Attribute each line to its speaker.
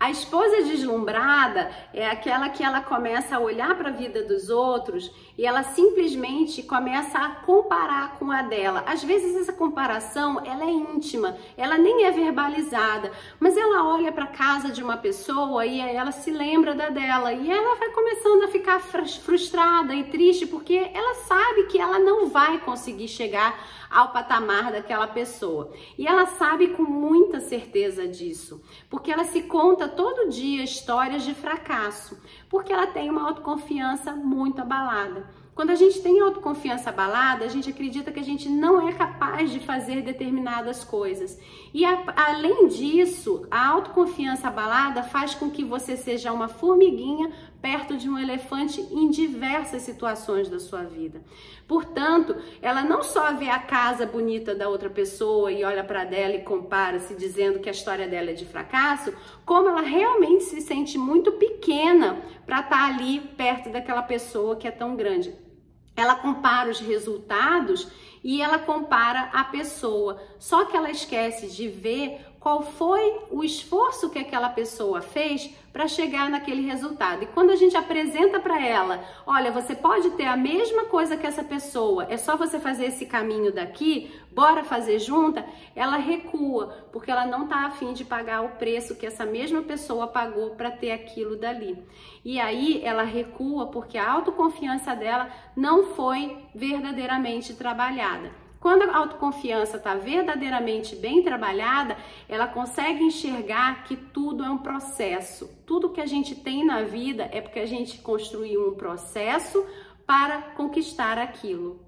Speaker 1: A esposa deslumbrada é aquela que ela começa a olhar para a vida dos outros e ela simplesmente começa a comparar com a dela. Às vezes essa comparação, ela é íntima, ela nem é verbalizada, mas ela olha para a casa de uma pessoa e ela se lembra da dela e ela vai começando a ficar frustrada e triste porque ela sabe que ela não vai conseguir chegar ao patamar daquela pessoa. E ela sabe com muita certeza disso, porque ela se conta todo dia histórias de fracasso, porque ela tem uma autoconfiança muito abalada. Quando a gente tem autoconfiança abalada, a gente acredita que a gente não é capaz de fazer determinadas coisas. E a, além disso, a autoconfiança abalada faz com que você seja uma formiguinha perto de um elefante em diversas situações da sua vida. Portanto, ela não só vê a casa bonita da outra pessoa e olha para dela e compara se dizendo que a história dela é de fracasso, como ela realmente se sente muito pequena para estar tá ali perto daquela pessoa que é tão grande ela compara os resultados e ela compara a pessoa. Só que ela esquece de ver qual foi o esforço que aquela pessoa fez para chegar naquele resultado. E quando a gente apresenta para ela, olha, você pode ter a mesma coisa que essa pessoa, é só você fazer esse caminho daqui, bora fazer junta, ela recua, porque ela não está afim de pagar o preço que essa mesma pessoa pagou para ter aquilo dali. E aí ela recua porque a autoconfiança dela não foi verdadeiramente trabalhada. Quando a autoconfiança está verdadeiramente bem trabalhada, ela consegue enxergar que tudo é um processo. Tudo que a gente tem na vida é porque a gente construiu um processo para conquistar aquilo.